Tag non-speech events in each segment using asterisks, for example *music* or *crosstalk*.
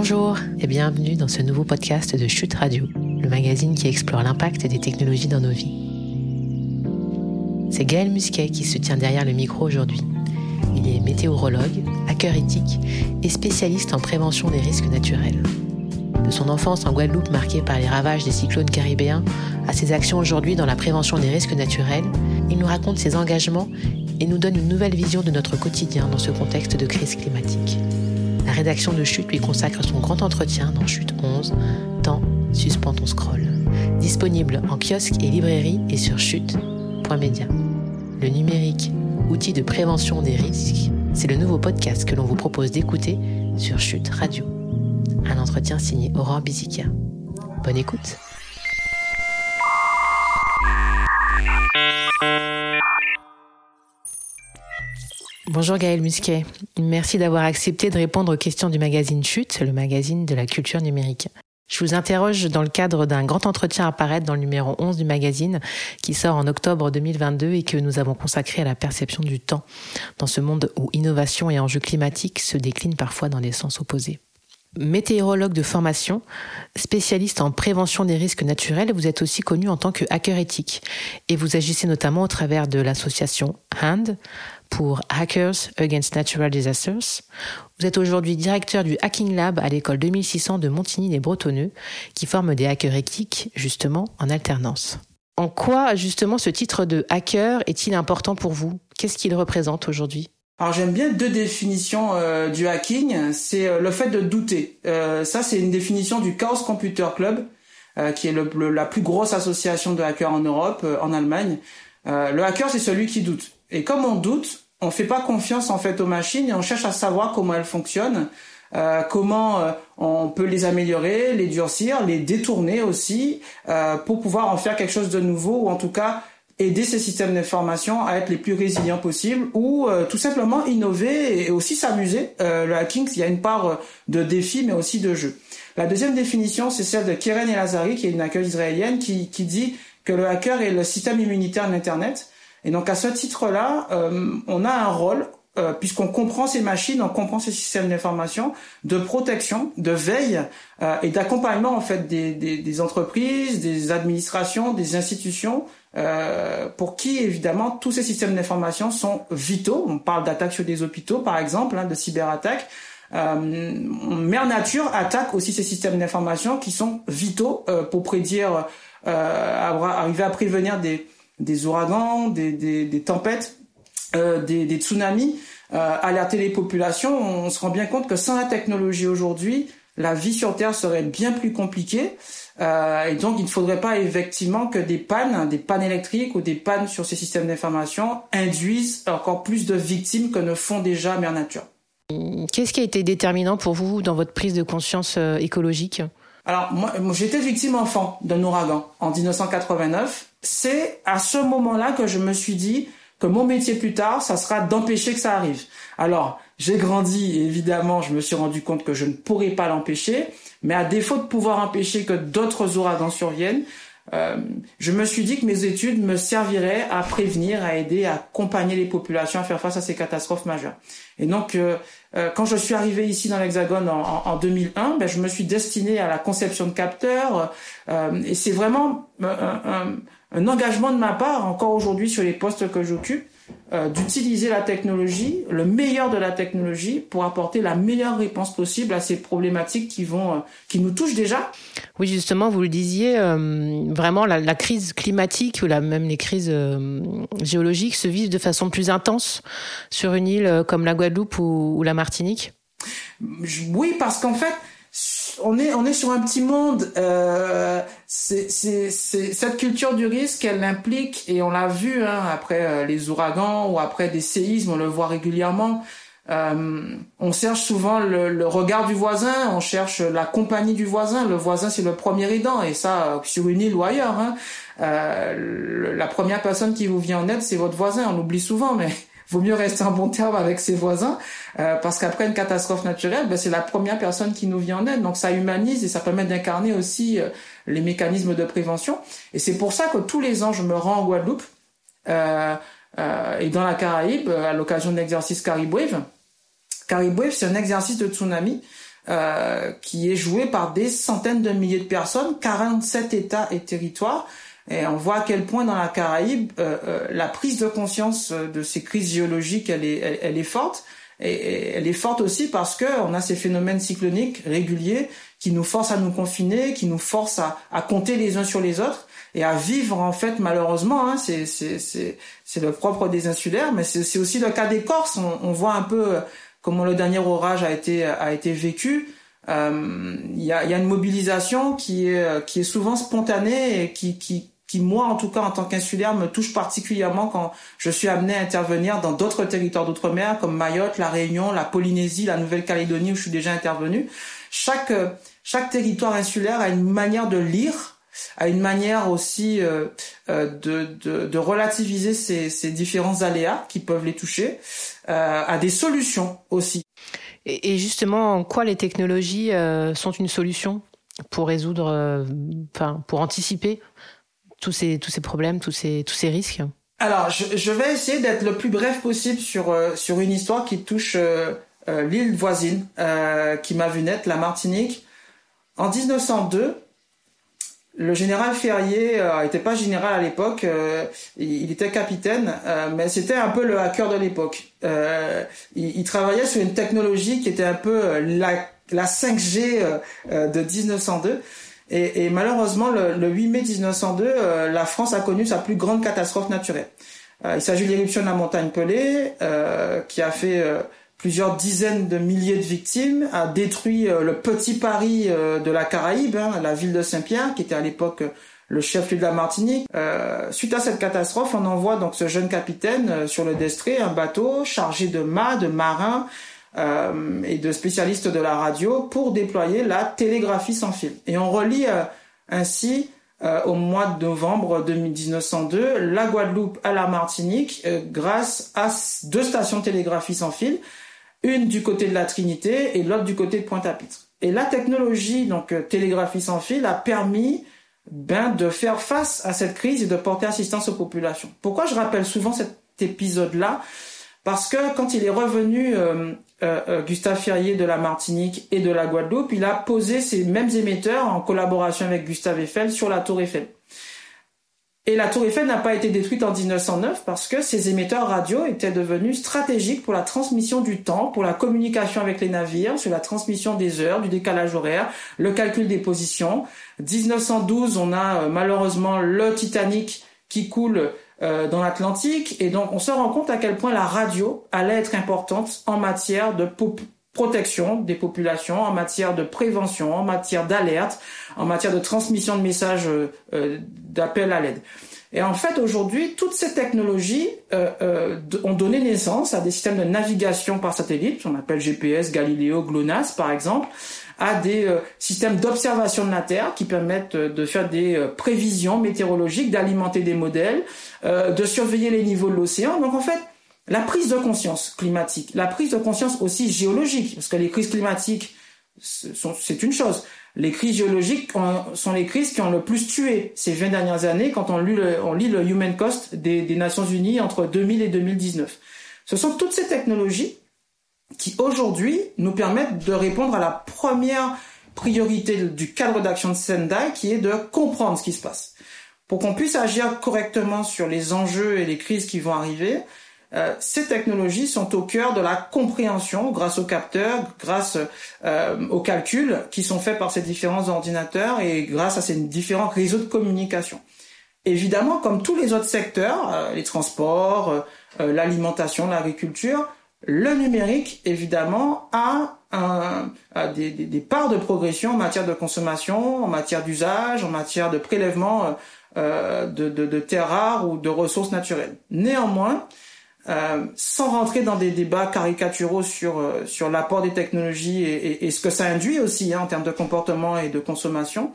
Bonjour et bienvenue dans ce nouveau podcast de Chute Radio, le magazine qui explore l'impact des technologies dans nos vies. C'est Gaël Musquet qui se tient derrière le micro aujourd'hui. Il est météorologue, hacker éthique et spécialiste en prévention des risques naturels. De son enfance en Guadeloupe marquée par les ravages des cyclones caribéens à ses actions aujourd'hui dans la prévention des risques naturels, il nous raconte ses engagements et nous donne une nouvelle vision de notre quotidien dans ce contexte de crise climatique. La rédaction de Chute lui consacre son grand entretien dans Chute 11, Temps, suspend ton scroll. Disponible en kiosque et librairie et sur chute.media. Le numérique, outil de prévention des risques, c'est le nouveau podcast que l'on vous propose d'écouter sur Chute Radio. Un entretien signé Aurore Bizikia. Bonne écoute! Bonjour Gaël Musquet. Merci d'avoir accepté de répondre aux questions du magazine Chute, le magazine de la culture numérique. Je vous interroge dans le cadre d'un grand entretien à paraître dans le numéro 11 du magazine qui sort en octobre 2022 et que nous avons consacré à la perception du temps dans ce monde où innovation et enjeux climatiques se déclinent parfois dans des sens opposés. Météorologue de formation, spécialiste en prévention des risques naturels, vous êtes aussi connu en tant que hacker éthique et vous agissez notamment au travers de l'association HAND, pour Hackers Against Natural Disasters. Vous êtes aujourd'hui directeur du Hacking Lab à l'école 2600 de Montigny-les-Bretonneux, qui forme des hackers éthiques, justement, en alternance. En quoi, justement, ce titre de hacker est-il important pour vous? Qu'est-ce qu'il représente aujourd'hui? Alors j'aime bien deux définitions euh, du hacking. C'est euh, le fait de douter. Euh, ça c'est une définition du Chaos Computer Club, qui est la plus grosse association de hackers en Europe, en Allemagne. le hacker c'est celui qui doute. Et comme on doute, on fait pas confiance en fait aux machines et on cherche à savoir comment elles fonctionnent, euh, comment euh, on peut les améliorer, les durcir, les détourner aussi euh, pour pouvoir en faire quelque chose de nouveau ou en tout cas aider ces systèmes d'information à être les plus résilients possibles ou euh, tout simplement innover et aussi s'amuser. Euh, le hacking, il y a une part de défi mais aussi de jeu. La deuxième définition, c'est celle de Keren Elazari, qui est une hacker israélienne, qui, qui dit que le hacker est le système immunitaire de l'Internet. Et donc à ce titre-là, euh, on a un rôle euh, puisqu'on comprend ces machines, on comprend ces systèmes d'information, de protection, de veille euh, et d'accompagnement en fait des, des, des, entreprises, des administrations, des institutions, euh, pour qui évidemment tous ces systèmes d'information sont vitaux. On parle d'attaques sur des hôpitaux par exemple, hein, de cyberattaques. Euh, Mère Nature attaque aussi ces systèmes d'information qui sont vitaux pour prédire, arriver à prévenir des des ouragans, des, des, des tempêtes, euh, des, des, tsunamis, euh, alerter les populations, on se rend bien compte que sans la technologie aujourd'hui, la vie sur Terre serait bien plus compliquée. Euh, et donc, il ne faudrait pas effectivement que des pannes, des pannes électriques ou des pannes sur ces systèmes d'information induisent encore plus de victimes que ne font déjà Mère Nature. Qu'est-ce qui a été déterminant pour vous dans votre prise de conscience euh, écologique? Alors, moi, j'étais victime enfant d'un ouragan en 1989. C'est à ce moment-là que je me suis dit que mon métier plus tard, ça sera d'empêcher que ça arrive. Alors, j'ai grandi, évidemment, je me suis rendu compte que je ne pourrais pas l'empêcher, mais à défaut de pouvoir empêcher que d'autres ouragans surviennent, euh, je me suis dit que mes études me serviraient à prévenir, à aider, à accompagner les populations à faire face à ces catastrophes majeures. Et donc, euh, euh, quand je suis arrivé ici dans l'Hexagone en, en, 2001, ben, je me suis destiné à la conception de capteurs. et c'est vraiment engagement de ma part, encore aujourd'hui sur les postes que j'occupe, euh, d'utiliser la technologie, le meilleur de la technologie, pour apporter la meilleure réponse possible à ces problématiques qui vont, euh, qui nous touchent déjà. Oui, justement, vous le disiez, euh, vraiment la, la, crise climatique ou la, même les crises géologiques se vivent de façon plus intense sur une île comme la Guadeloupe ou, ou la Martinique? Oui, parce qu'en fait, on est on est sur un petit monde. Euh, c'est cette culture du risque, elle implique et on l'a vu hein, après euh, les ouragans ou après des séismes, on le voit régulièrement. Euh, on cherche souvent le, regard du voisin, on cherche la compagnie du voisin. Le voisin, c'est le premier aidant, et ça, euh, sur une île ou ailleurs. Hein. Euh, la première personne qui vous vient en aide, c'est votre voisin. On l'oublie souvent, mais vaut mieux rester en bon terme avec ses voisins, euh, parce qu'après une catastrophe naturelle, ben, c'est la première personne qui nous vient en aide. Donc ça humanise et ça permet d'incarner aussi euh, les mécanismes de prévention. Et c'est pour ça que tous les ans, je me rends en Guadeloupe euh, et dans la Caraïbe à l'occasion de l'exercice Caribwave. Caribwave, c'est un exercice de tsunami qui est joué par des centaines de milliers de personnes, 47 États et territoires. Et on voit à quel point dans la Caraïbe, la prise de conscience de ces crises géologiques, elle est, elle est forte. Et, elle est forte aussi parce que on a ces phénomènes cycloniques réguliers qui nous forcent à nous confiner, qui nous forcent à, à compter les uns sur les autres et à vivre en fait malheureusement. Hein, c'est c'est le propre des insulaires, mais c'est aussi le cas des Corses. On, voit un peu euh, comment le dernier orage a été a été vécu. Euh, il y, a, une mobilisation qui est qui est souvent spontanée et qui qui moi en tout cas en tant qu'insulaire me touche particulièrement quand je suis amené à intervenir dans d'autres territoires d'outre-mer comme Mayotte, la Réunion, la Polynésie, la Nouvelle-Calédonie où je suis déjà intervenu. Chaque chaque territoire insulaire a une manière de lire, a une manière aussi euh, euh, de, de, de, relativiser ces, ces, différents aléas qui peuvent les toucher, euh, a des solutions aussi. Et, et, justement, en quoi les technologies euh, sont une solution pour résoudre, euh, enfin pour anticiper tous ces tous ces problèmes, tous ces tous ces risques Alors, je, vais essayer d'être le plus bref possible sur euh, sur une histoire qui touche euh, euh, l'île voisine, qui m'a vu naître, la Martinique. En 1902, le général Ferrier n'était pas général à l'époque, il, il, était capitaine, mais c'était un peu le hacker de l'époque. Il, il, travaillait sur une technologie qui était un peu la, la 5G de 1902. Et, et malheureusement, le, le, 8 mai 1902, euh, la France a connu sa plus grande catastrophe naturelle. Euh, il s'agit de l'éruption de la montagne Pelée, euh, qui a fait euh, plusieurs dizaines de milliers de victimes, a détruit le petit Paris de la Caraïbe, hein, la ville de Saint-Pierre, qui était à l'époque le chef-lieu de la Martinique. suite à cette catastrophe, on envoie donc ce jeune capitaine sur le Destré, un bateau chargé de mâts, de marins, euh, et de spécialistes de la radio pour déployer la télégraphie sans fil. Et on relie euh, ainsi euh, au mois de novembre 1902 la Guadeloupe à la Martinique grâce à deux stations télégraphie sans fil, une du côté de la Trinité et l'autre du côté de Pointe-à-Pitre. Et la technologie, donc télégraphie sans fil, a permis ben, de faire face à cette crise et de porter assistance aux populations. Pourquoi je rappelle souvent cet épisode-là? Parce que quand il est revenu euh, Gustave Ferrier de la Martinique et de la Guadeloupe, il a posé ces mêmes émetteurs en collaboration avec Gustave Eiffel sur la tour Eiffel. Et la tour Eiffel n'a pas été détruite en 1909 parce que ces émetteurs radio étaient devenus stratégiques pour la transmission du temps, pour la communication avec les navires, sur la transmission des heures, du décalage horaire, le calcul des positions. 1912, on a euh, malheureusement le Titanic qui coule euh, dans l'Atlantique. Et donc, on se rend compte à quel point la radio allait être importante en matière de protection des populations, en matière de prévention, en matière d'alerte, en matière de transmission de messages euh, euh d'appel à l'aide. Et en fait, aujourd'hui, toutes ces technologies euh, euh, ont donné naissance à des systèmes de navigation par satellite, on appelle GPS, Galileo, GLONASS par exemple, à des euh, systèmes d'observation de la Terre qui permettent euh, de faire des euh, prévisions météorologiques, d'alimenter des modèles, de surveiller les niveaux de l'océan. Donc en fait, la prise de conscience climatique, la prise de conscience aussi géologique, parce que les crises climatiques, c'est une chose. Les crises géologiques sont les crises qui ont le plus tué ces 20 dernières années quand on lit le, Human Cost des Nations Unies entre 2000 et 2019. Ce sont toutes ces technologies qui aujourd'hui nous permettent de répondre à la première priorité du cadre d'action de Sendai, qui est de comprendre ce qui se passe. Pour qu'on puisse agir correctement sur les enjeux et les crises qui vont arriver, euh, ces technologies sont au cœur de la compréhension grâce aux capteurs, grâce euh, aux calculs qui sont faits par ces différents ordinateurs et grâce à ces différents réseaux de communication. Évidemment, comme tous les autres secteurs, euh, les transports, euh, euh, l'alimentation, l'agriculture, le numérique, évidemment, a, un, des, des, des, parts de progression en matière de consommation, en matière d'usage, en matière de prélèvement de, de, de, terres rares ou de ressources naturelles. Néanmoins, euh, sans rentrer dans des débats caricaturaux sur, euh, sur l'apport des technologies et, et, et, ce que ça induit aussi hein, en termes de comportement et de consommation,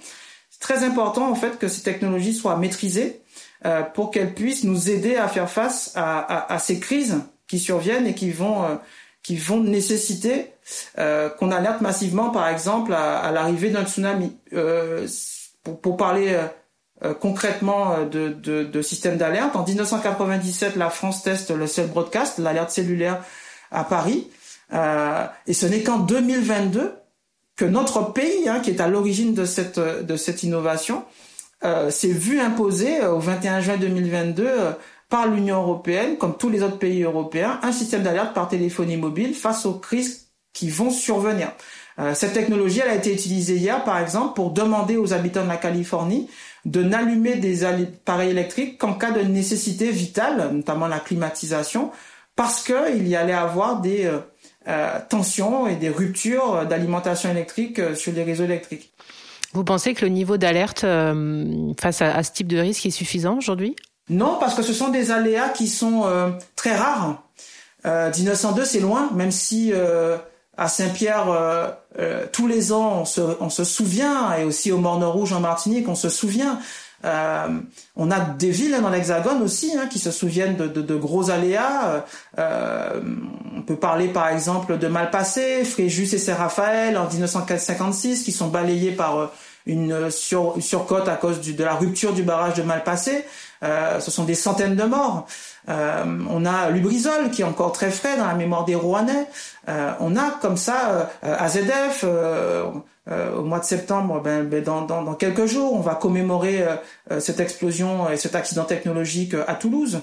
c'est très important en fait que ces technologies soient maîtrisées euh, pour qu'elles puissent nous aider à faire face à, à, à ces crises qui surviennent et qui vont euh, qui vont nécessiter euh, qu'on alerte massivement, par exemple, à, à l'arrivée d'un tsunami. Pour, pour, parler concrètement de, de, de système d'alerte, en 1997, la France teste le Cell Broadcast, l'alerte cellulaire à Paris, et ce n'est qu'en 2022 que notre pays, hein, qui est à l'origine de cette de cette innovation, euh, s'est vu imposer euh, au 21 juin 2022 euh, par l'Union européenne, comme tous les autres pays européens, un système d'alerte par téléphonie mobile face aux crises qui vont survenir. cette technologie, elle a été utilisée hier, par exemple, pour demander aux habitants de la Californie de n'allumer des appareils électriques qu'en cas de nécessité vitale, notamment la climatisation, parce qu'il y allait avoir des tensions et des ruptures d'alimentation électrique sur les réseaux électriques. Vous pensez que le niveau d'alerte euh, face à, ce type de risque est suffisant aujourd'hui? Non, parce que ce sont des aléas qui sont euh, très rares. Euh, 1902, c'est loin, même si euh, à Saint-Pierre, tous les ans, on se, on se souvient, et aussi au Morne-Rouge en Martinique, on se souvient. on a des villes dans l'Hexagone aussi hein, qui se souviennent de, de, de gros aléas. on peut parler par exemple de Malpassé, Fréjus et Saint-Raphaël en 1956 qui sont balayés par une sur, surcote à cause du, de la rupture du barrage de Malpassé. Euh, ce sont des centaines de morts. Euh, on a Lubrizol qui est encore très frais dans la mémoire des Rouennais. Euh, on a comme ça euh, AZF. Euh, au mois de septembre, ben, ben dans, dans, quelques jours, on va commémorer cette explosion et cet accident technologique à Toulouse.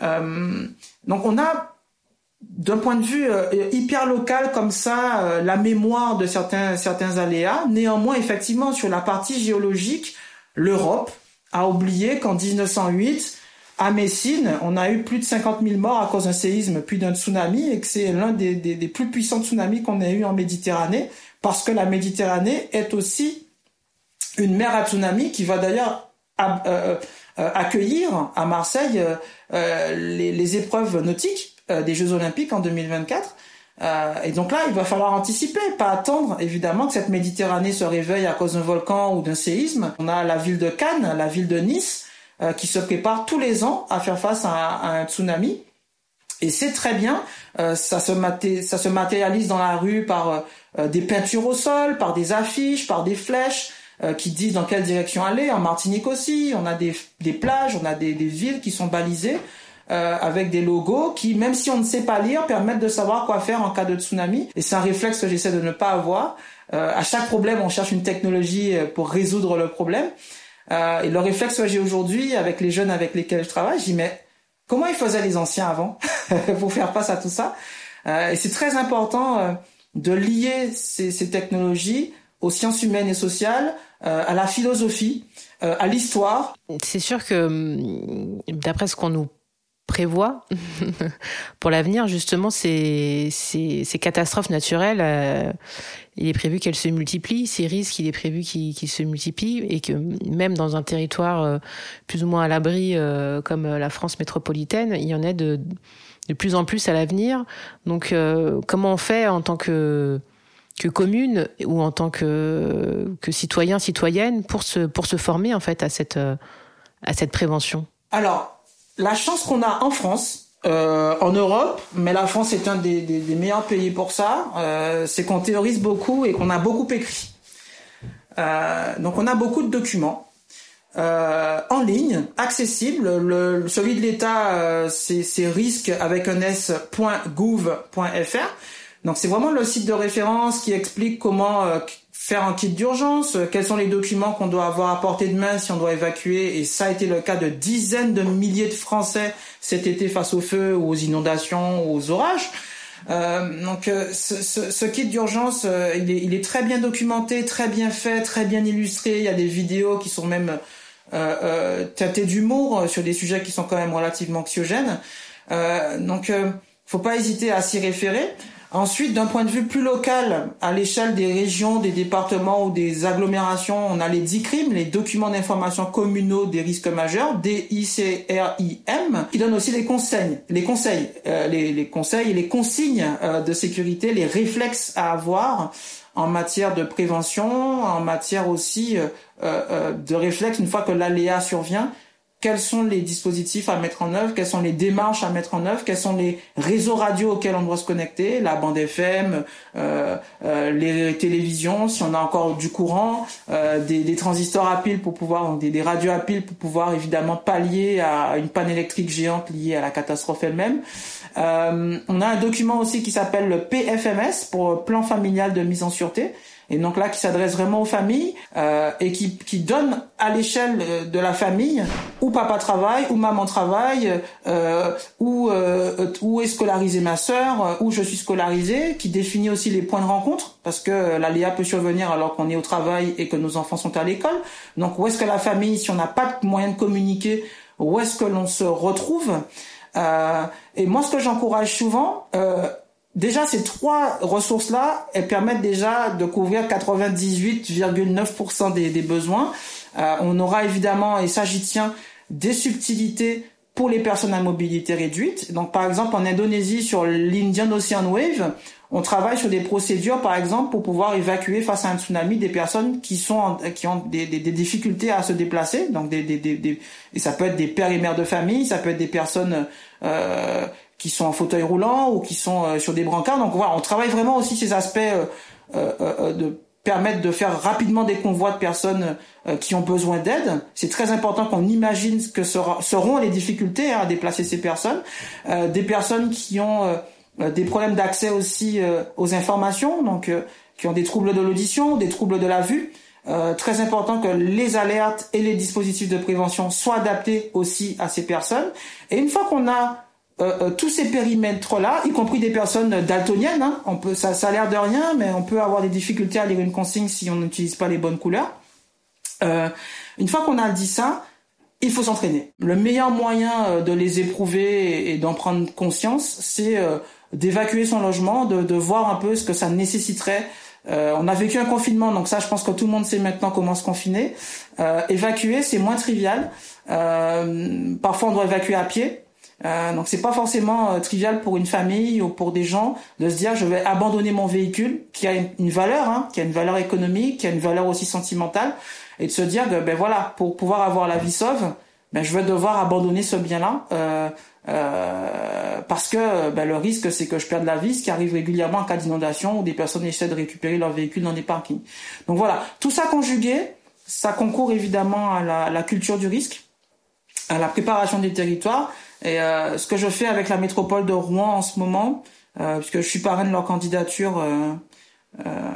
donc on a d'un point de vue hyper local comme ça, la mémoire de certains, certains aléas. Néanmoins, effectivement, sur la partie géologique, l'Europe a oublié qu'en 1908, à Messine, on a eu plus de 50 000 morts à cause d'un séisme puis d'un tsunami et que c'est l'un des, plus puissants tsunamis qu'on ait eu en Méditerranée parce que la Méditerranée est aussi une mer à tsunami qui va d'ailleurs euh, accueillir à Marseille les, les épreuves nautiques euh, des Jeux Olympiques en 2024. Euh, et donc là, il va falloir anticiper, pas attendre évidemment que cette Méditerranée se réveille à cause d'un volcan ou d'un séisme. On a la ville de Cannes, la ville de Nice, euh, qui se prépare tous les ans à faire face à, un tsunami. Et c'est très bien, euh, ça, se ça se matérialise dans la rue par des peintures au sol, par des affiches, par des flèches qui disent dans quelle direction aller. En Martinique aussi, on a des, des plages, on a des, des villes qui sont balisées. Euh, avec des logos qui, même si on ne sait pas lire, permettent de savoir quoi faire en cas de tsunami. Et c'est un réflexe que j'essaie de ne pas avoir. Euh, à chaque problème, on cherche une technologie euh, pour résoudre le problème. Euh, et le réflexe que j'ai aujourd'hui avec les jeunes avec lesquels je travaille, j'y mets comment ils faisaient les anciens avant *laughs* pour faire face à tout ça? et c'est très important de lier ces, ces, technologies aux sciences humaines et sociales, à la philosophie, à l'histoire. C'est sûr que hum, d'après ce qu'on nous prévoit *laughs* pour l'avenir. Justement ces, ces, catastrophes naturelles euh, il est prévu qu'elles se multiplient ces risques il est prévu qu'ils se multiplient et que même dans un territoire euh, plus ou moins à l'abri euh, comme la France métropolitaine il y en a de, de plus en plus à l'avenir. Donc comment on fait en tant que que commune ou en tant que, que citoyen citoyenne pour se pour se former en fait à cette à cette prévention? Alors la chance qu'on a en France, euh, en Europe, mais la France est un des, des, des meilleurs pays pour ça, euh, c'est qu'on théorise beaucoup et qu'on a beaucoup écrit. Euh, donc on a beaucoup de documents euh, en ligne, accessibles. Le, celui de l'État, euh, c'est risque avec un s.gouv.fr. Donc c'est vraiment le site de référence qui explique comment euh, faire un kit d'urgence, euh, quels sont les documents qu'on doit avoir à portée de main si on doit évacuer. Et ça a été le cas de dizaines de milliers de Français cet été face au feu aux inondations aux orages. Euh, donc euh, ce, ce, ce, kit d'urgence, euh, il, est, il, est, très bien documenté, très bien fait, très bien illustré. Il y a des vidéos qui sont même euh, teintées d'humour sur des sujets qui sont quand même relativement anxiogènes. donc faut pas hésiter à s'y référer. Ensuite, d'un point de vue plus local, à l'échelle des régions, des départements ou des agglomérations, on a les DICRIM, les documents d'information communaux des risques majeurs, D-I-C-R-I-M, qui donnent aussi les conseils, les conseils, euh, les, conseils et les consignes euh, de sécurité, les réflexes à avoir en matière de prévention, en matière aussi euh, de réflexes une fois que l'aléa survient quels sont les dispositifs à mettre en œuvre, quelles sont les démarches à mettre en œuvre, quels sont les réseaux radio auxquels on doit se connecter, la bande FM, euh, euh, les télévisions, si on a encore du courant, euh, des, transistors à pile pour pouvoir, des, des, radios à pile pour pouvoir évidemment pallier à une panne électrique géante liée à la catastrophe elle-même. Euh, on a un document aussi qui s'appelle le PFMS pour Plan familial de mise en sûreté et donc là qui s'adresse vraiment aux familles euh, et qui, qui donne à l'échelle euh, de la famille où papa travaille, où maman travaille, euh, où, euh, où est scolarisée ma sœur, où je suis scolarisé, qui définit aussi les points de rencontre parce que l'aléa peut survenir alors qu'on est au travail et que nos enfants sont à l'école. Donc où est-ce que la famille, si on n'a pas de moyen de communiquer, où est-ce que l'on se retrouve? Euh, Et moi, ce que j'encourage souvent, euh, déjà ces trois ressources-là, elles permettent déjà de couvrir 98,9% des, des, besoins. Euh, on aura évidemment, et ça j'y tiens, des subtilités pour les personnes à mobilité réduite. Donc par exemple en Indonésie sur l'Indian Ocean Wave, on travaille sur des procédures, par exemple, pour pouvoir évacuer face à un tsunami des personnes qui sont qui ont des, des, des difficultés à se déplacer. Donc, des, des, et ça peut être des pères et mères de famille, ça peut être des personnes euh, qui sont en fauteuil roulant ou qui sont euh, sur des brancards. Donc voilà, on travaille vraiment aussi ces aspects euh, euh, euh de permettre de faire rapidement des convois de personnes qui ont besoin d'aide. C'est très important qu'on imagine ce que seront les difficultés hein, à déplacer ces personnes. des personnes qui ont euh, des problèmes d'accès aussi euh, aux informations, donc euh, qui ont des troubles de l'audition, des troubles de la vue. très important que les alertes et les dispositifs de prévention soient adaptés aussi à ces personnes. Et une fois qu'on a tous ces périmètres-là, y compris des personnes daltoniennes, hein, on peut, ça, ça a l'air de rien, mais on peut avoir des difficultés à lire une consigne si on n'utilise pas les bonnes couleurs. une fois qu'on a dit ça, il faut s'entraîner. Le meilleur moyen de les éprouver et d'en prendre conscience, c'est d'évacuer son logement, de, de, voir un peu ce que ça nécessiterait. Euh, on a vécu un confinement, donc ça, je pense que tout le monde sait maintenant comment se confiner. Euh, évacuer, c'est moins trivial. Euh, parfois, on doit évacuer à pied. Euh, donc c'est pas forcément euh, trivial pour une famille ou pour des gens de se dire je vais abandonner mon véhicule qui a une, valeur, hein, qui a une valeur économique, qui a une valeur aussi sentimentale, et de se dire que ben voilà pour pouvoir avoir la vie sauve, ben je vais devoir abandonner ce bien-là. Euh, euh, parce que ben, le risque, c'est que je perde la vie, ce qui arrive régulièrement en cas d'inondation où des personnes essaient de récupérer leur véhicule dans des parkings. Donc voilà, tout ça conjugué, ça concourt évidemment à la, la culture du risque, à la préparation des territoires. Et euh, ce que je fais avec la métropole de Rouen en ce moment, euh, puisque je suis parrain de leur candidature euh, euh,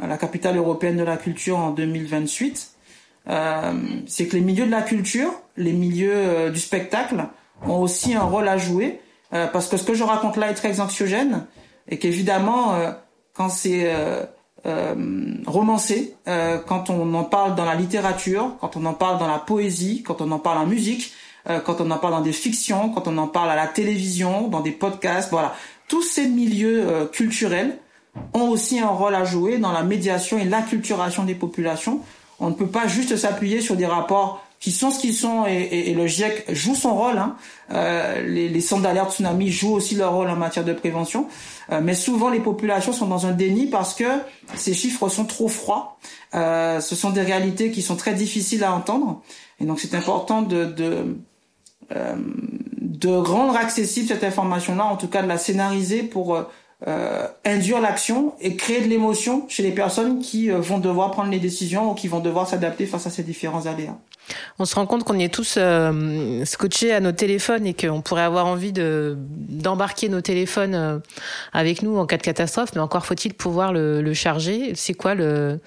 à la capitale européenne de la culture en 2028, c'est que les milieux de la culture, les milieux du spectacle, ont aussi un rôle à jouer euh, parce que ce que je raconte là est très anxiogène et qu'évidemment euh, quand c'est euh, romancé, quand on en parle dans la littérature, quand on en parle dans la poésie, quand on en parle en musique, quand on en parle dans des fictions, quand on en parle à la télévision, dans des podcasts, voilà, tous ces milieux culturels ont aussi un rôle à jouer dans la médiation et l'acculturation des populations. On ne peut pas juste s'appuyer sur des rapports qui sont ce qu'ils sont et, le GIEC joue son rôle. Hein. Euh, les, les centres d'alerte tsunami jouent aussi leur rôle en matière de prévention, euh, mais souvent les populations sont dans un déni parce que ces chiffres sont trop froids. Euh, ce sont des réalités qui sont très difficiles à entendre, et donc c'est important de, euh, de rendre accessible cette information-là, en tout cas de la scénariser pour euh, euh, induire l'action et créer de l'émotion chez les personnes qui euh, vont devoir prendre les décisions ou qui vont devoir s'adapter face à ces différents aléas. On se rend compte qu'on est tous euh, scotchés à nos téléphones et qu'on pourrait avoir envie de d'embarquer nos téléphones avec nous en cas de catastrophe, mais encore faut-il pouvoir le, le charger. C'est quoi le,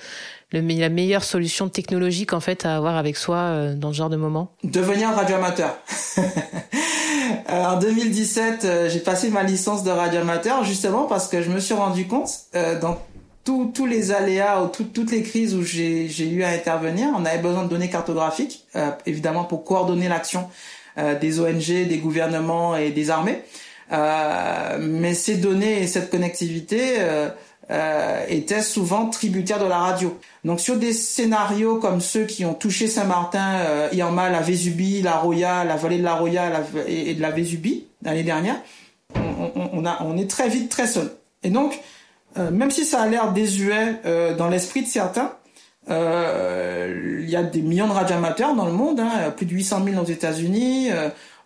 le, la meilleure solution technologique en fait à avoir avec soi euh, dans ce genre de moment Devenir radioamateur. *laughs* Euh, en 2017, euh, j'ai passé ma licence de radioamateur justement parce que je me suis rendu compte euh, dans tous les aléas ou toutes les crises où j'ai eu à intervenir, on avait besoin de données cartographiques, évidemment pour coordonner l'action des ONG, des gouvernements et des armées. mais ces données et cette connectivité euh, étaient souvent tributaires de la radio. Donc sur des scénarios comme ceux qui ont touché Saint-Martin, euh, Irma, la Vésubie, la Roya, la vallée de la Roya et, de la Vésubie l'année dernière, on, on, a, on est très vite très seul. Et donc, euh, même si ça a l'air désuet euh, dans l'esprit de certains, il y a des millions de radioamateurs dans le monde, hein, plus de 800 000 aux États-Unis,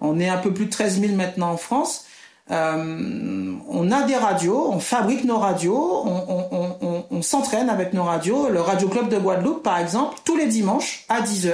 on est un peu plus de 13 000 maintenant en France. Euh, on a des radios, on fabrique nos radios, on, s'entraîne avec nos radios. Le Radio Club de Guadeloupe, par exemple, tous les dimanches à 10h,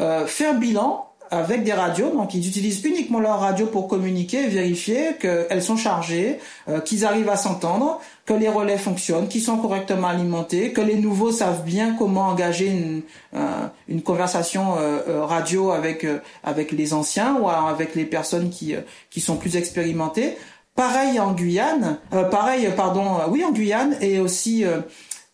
euh, fait un bilan avec des radios. Donc ils utilisent uniquement leur radio pour communiquer vérifier qu'elles sont chargées, euh, qu'ils arrivent à s'entendre, que les relais fonctionnent, qu'ils sont correctement alimentés, que les nouveaux savent bien comment engager une, euh, conversation euh, radio avec avec les anciens ou avec les personnes qui qui sont plus expérimentées. Pareil en Guyane, pareil pardon, oui en Guyane et aussi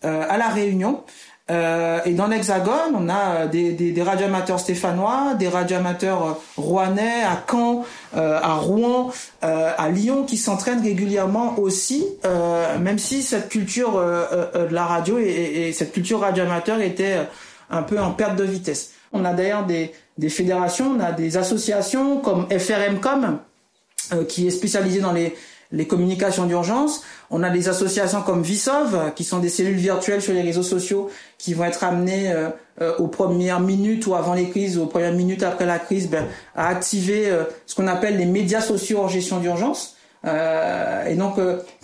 à la Réunion. Euh, et dans l'Hexagone, on a euh, des, des, des radioamateurs stéphanois, des radioamateurs euh, rouennais, à Caen, euh, à Rouen, euh, à Lyon, qui s'entraînent régulièrement aussi, même si cette culture de la radio et, et, cette culture radioamateur était un peu en perte de vitesse. On a d'ailleurs des, des fédérations, on a des associations comme FRMcom, qui est spécialisée dans les les communications d'urgence. On a des associations comme Visov, qui sont des cellules virtuelles sur les réseaux sociaux, qui vont être amenées euh, euh, aux premières minutes ou avant les crises, ou aux premières minutes après la crise, ben, à activer euh, ce qu'on appelle les médias sociaux en gestion d'urgence. et donc,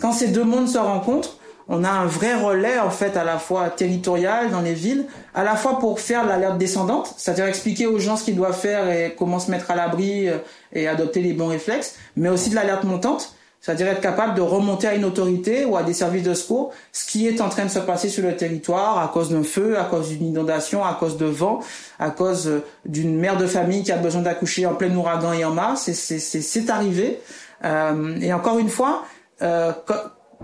quand ces deux mondes se rencontrent, on a un vrai relais en fait à la fois territorial dans les villes, à la fois pour faire l'alerte descendante, c'est-à-dire expliquer aux gens ce qu'ils doivent faire et comment se mettre à l'abri et adopter les bons réflexes, mais aussi de l'alerte montante c'est-à-dire être capable de remonter à une autorité ou à des services de secours ce qui est en train de se passer sur le territoire à cause d'un feu, à cause d'une inondation, à cause de vent, à cause euh, d'une mère de famille qui a besoin d'accoucher en plein ouragan et en mars. C'est arrivé. Euh, et encore une fois, euh,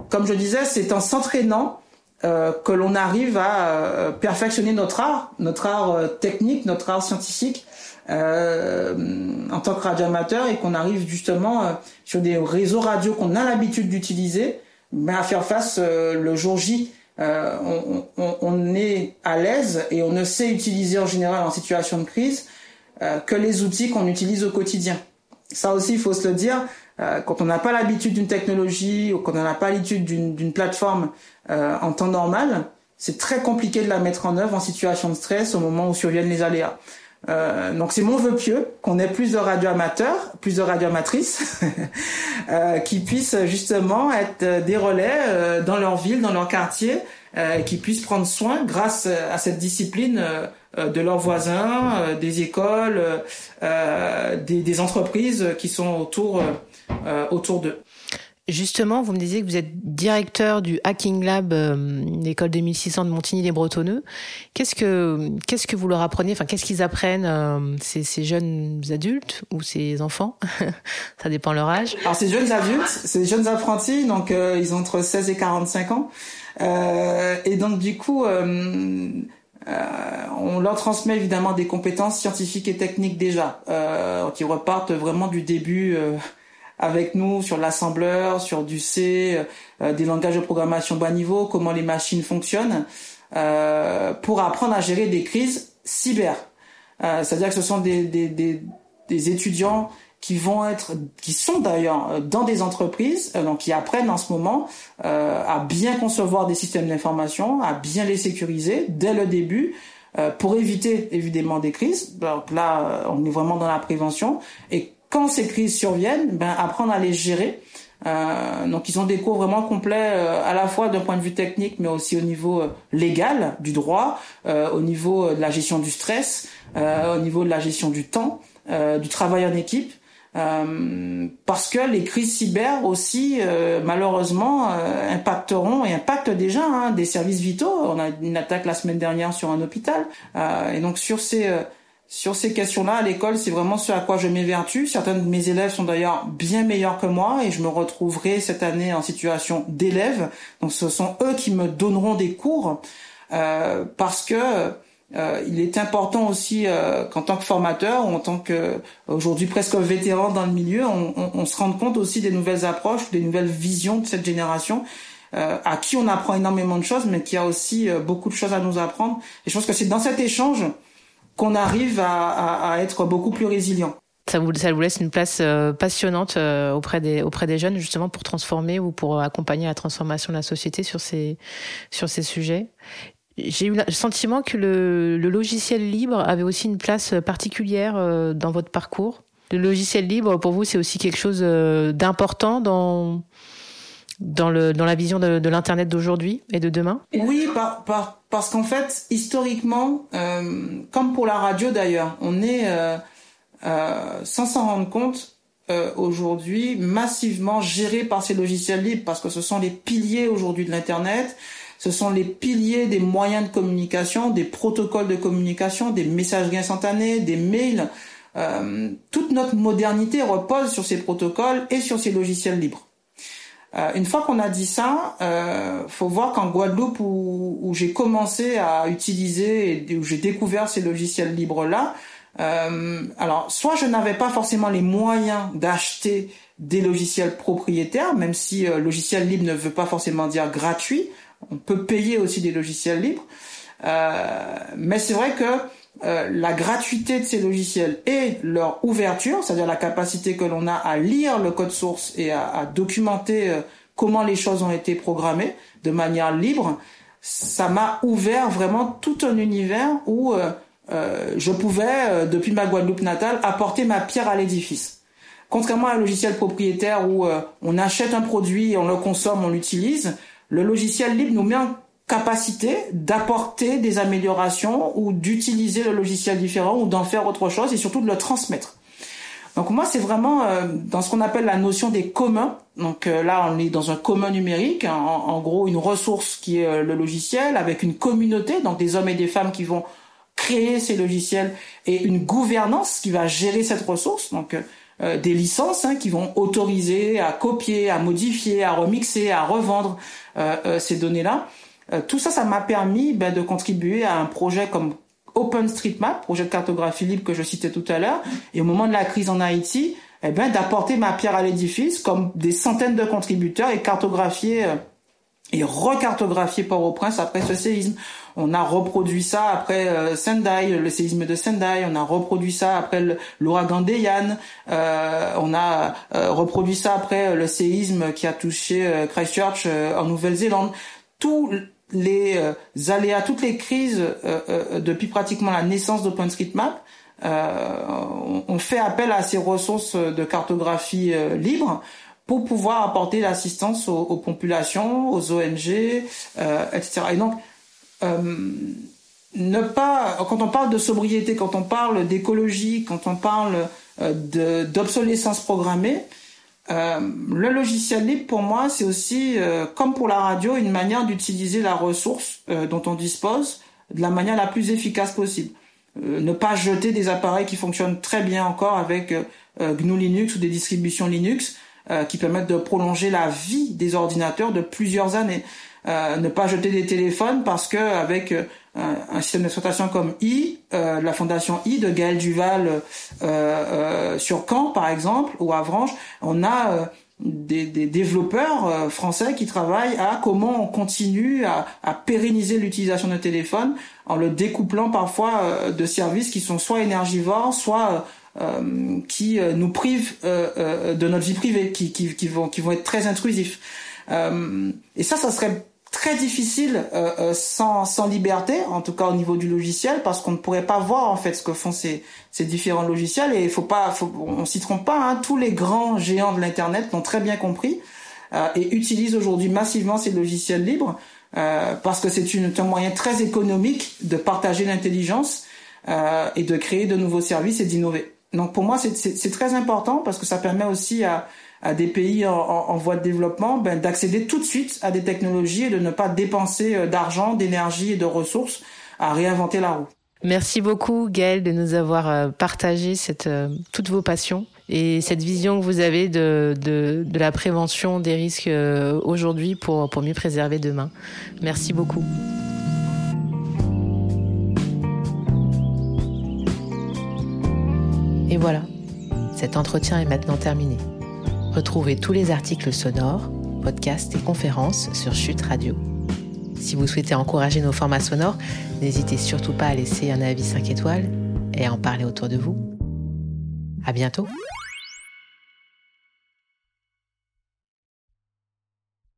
comme je disais, c'est en s'entraînant euh, que l'on arrive à euh, perfectionner notre art, notre art technique, notre art scientifique en tant que radioamateur et qu'on arrive justement sur des réseaux radio qu'on a l'habitude d'utiliser ben, à faire face le jour J. On, on, on, est à l'aise et on ne sait utiliser en général en situation de crise que les outils qu'on utilise au quotidien. Ça aussi, il faut se le dire, euh, quand on n'a pas l'habitude d'une technologie ou quand on n'a pas l'habitude d'une plateforme euh, en temps normal, c'est très compliqué de la mettre en œuvre en situation de stress au moment où surviennent les aléas. Euh, donc c'est mon vœu pieux qu'on ait plus de radioamateurs, plus de radioamatrices *laughs* euh, qui puissent justement être des relais euh, dans leur ville, dans leur quartier, qui puissent prendre soin grâce à cette discipline de leurs voisins, des écoles, des, des, entreprises qui sont autour autour d'eux. Justement, vous me disiez que vous êtes directeur du Hacking Lab, euh, l'école 2600 de Montigny-les-Bretonneux. Qu'est-ce que qu'est-ce que vous leur apprenez Enfin, qu'est-ce qu'ils apprennent euh, ces, ces, jeunes adultes ou ces enfants? *laughs* Ça dépend leur âge. Alors, ces jeunes adultes, ces jeunes apprentis, donc ils ont entre 16 et 45 ans, et donc du coup. on leur transmet évidemment des compétences scientifiques et techniques déjà, qui repartent vraiment du début avec nous sur l'assembleur, sur du C, euh, des langages de programmation bas niveau, comment les machines fonctionnent, euh, pour apprendre à gérer des crises cyber. Euh, C'est-à-dire que ce sont des, des, des, des, étudiants qui vont être, qui sont d'ailleurs dans des entreprises, euh, donc qui apprennent en ce moment euh, à bien concevoir des systèmes d'information, à bien les sécuriser dès le début, pour éviter évidemment des crises. Donc là, on est vraiment dans la prévention et quand ces crises surviennent, ben, apprendre à les gérer. Euh, donc ils ont des cours vraiment complets euh, à la fois d'un point de vue technique mais aussi au niveau euh, légal du droit, euh, au niveau de la gestion du stress, au niveau de la gestion du temps, du travail en équipe. parce que les crises cyber aussi malheureusement impacteront et impactent déjà hein, des services vitaux. On a une attaque la semaine dernière sur un hôpital et donc sur ces sur ces questions-là, à l'école, c'est vraiment ce à quoi je m'évertue. Certains de mes élèves sont d'ailleurs bien meilleurs que moi et je me retrouverai cette année en situation d'élève. Donc ce sont eux qui me donneront des cours euh, parce que euh, il est important aussi euh, qu'en tant que formateur ou en tant que aujourd'hui presque vétéran dans le milieu, on, on, on, se rende compte aussi des nouvelles approches, des nouvelles visions de cette génération. Euh, à qui on apprend énormément de choses, mais qui a aussi euh, beaucoup de choses à nous apprendre. Et je pense que c'est dans cet échange qu'on arrive à, être beaucoup plus résilient. Ça vous, ça vous laisse une place euh, passionnante euh, auprès des auprès des jeunes justement pour transformer ou pour accompagner la transformation de la société sur ces sur ces sujets? J'ai eu le sentiment que le, le, logiciel libre avait aussi une place particulière euh, dans votre parcours. Le logiciel libre, pour vous, c'est aussi quelque chose d'important dans dans, le, dans la vision de, de l'Internet d'aujourd'hui et de demain? Oui, par, par, parce qu'en fait, historiquement, euh, comme pour la radio d'ailleurs, on est... Euh, sans s'en rendre compte, aujourd'hui massivement gérés par ces logiciels libres parce que ce sont les piliers aujourd'hui de l'internet ce sont les piliers des moyens de communication, des protocoles de communication, des messageries instantanées, des mails. Euh, toute notre modernité repose sur ces protocoles et sur ces logiciels libres. Euh, une fois qu'on a dit ça, euh, faut voir qu'en Guadeloupe où, où j'ai commencé à utiliser et où j'ai découvert ces logiciels libres là, euh, alors soit je n'avais pas forcément les moyens d'acheter des logiciels propriétaires, même si euh, logiciel libre ne veut pas forcément dire gratuit on peut payer aussi des logiciels libres. Euh, mais c'est vrai que euh, la gratuité de ces logiciels et leur ouverture, c'est-à-dire la capacité que l'on a à lire le code source et à, documenter euh, comment les choses ont été programmées de manière libre, ça m'a ouvert vraiment tout un univers où je pouvais, depuis ma Guadeloupe natale, apporter ma pierre à l'édifice. Contrairement à un logiciel propriétaire où on achète un produit, on le consomme, on l'utilise, le logiciel libre nous met en capacité d'apporter des améliorations ou d'utiliser le logiciel différent ou d'en faire autre chose et surtout de le transmettre. Donc moi, c'est vraiment euh, dans ce qu'on appelle la notion des communs. Donc euh, là, on est dans un commun numérique, en, en, gros une ressource qui est euh, le logiciel, avec une communauté, donc des hommes et des femmes qui vont créer ces logiciels et une gouvernance qui va gérer cette ressource. Donc des licences hein, qui vont autoriser à copier, à modifier, à remixer, à revendre ces données-là. Tout ça, ça m'a permis ben, de contribuer à un projet comme OpenStreetMap, projet de cartographie libre que je citais tout à l'heure. Et au moment de la crise en Haïti, eh ben, d'apporter ma pierre à l'édifice, comme des centaines de contributeurs et cartographier et recartographier Port-au-Prince après ce séisme. On a reproduit ça après euh, Sendai, le séisme de Sendai. On a reproduit ça après l'ouragan Dayan. Euh, on a euh, reproduit ça après le séisme qui a touché euh, Christchurch en Nouvelle-Zélande. Tous les aléas, toutes les crises depuis pratiquement la naissance d'OpenStreetMap euh, on fait appel à ces ressources de cartographie libre pour pouvoir apporter l'assistance aux, populations, aux ONG, euh, etc. Et donc, euh, ne pas, quand on parle de sobriété, quand on parle d'écologie, quand on parle euh, d'obsolescence programmée, euh, le logiciel libre, pour moi, c'est aussi, euh, comme pour la radio, une manière d'utiliser la ressource euh, dont on dispose de la manière la plus efficace possible. ne pas jeter des appareils qui fonctionnent très bien encore avec GNU Linux ou des distributions Linux, qui permettent de prolonger la vie des ordinateurs de plusieurs années. Euh, ne pas jeter des téléphones parce que avec euh, un système d'exploitation comme I, la fondation I de Gaël Duval sur Caen par exemple ou Avranches, on a des, des, développeurs français qui travaillent à comment on continue à, à pérenniser l'utilisation de téléphone en le découplant parfois de services qui sont soit énergivores, soit euh, qui euh, nous privent euh, de notre vie privée, qui, qui, qui, vont, qui vont être très intrusifs. et ça, ça serait très difficile sans, sans liberté, en tout cas au niveau du logiciel, parce qu'on ne pourrait pas voir en fait ce que font ces, ces différents logiciels. Et il faut pas, faut, on s'y trompe pas. Hein, tous les grands géants de l'internet l'ont très bien compris et utilisent aujourd'hui massivement ces logiciels libres parce que c'est un moyen très économique de partager l'intelligence et de créer de nouveaux services et d'innover. Donc pour moi, c'est très important parce que ça permet aussi à, à des pays en, voie de développement ben, d'accéder tout de suite à des technologies et de ne pas dépenser euh, d'argent, d'énergie et de ressources à réinventer la roue. Merci beaucoup Gaël de nous avoir euh, partagé euh, toutes vos passions et cette vision que vous avez de, de, de la prévention des risques aujourd'hui pour, pour mieux préserver demain. Merci beaucoup. Et voilà, cet entretien est maintenant terminé. Retrouvez tous les articles sonores, podcasts et conférences sur Chute Radio. Si vous souhaitez encourager nos formats sonores, n'hésitez surtout pas à laisser un avis 5 étoiles et à en parler autour de vous. À bientôt!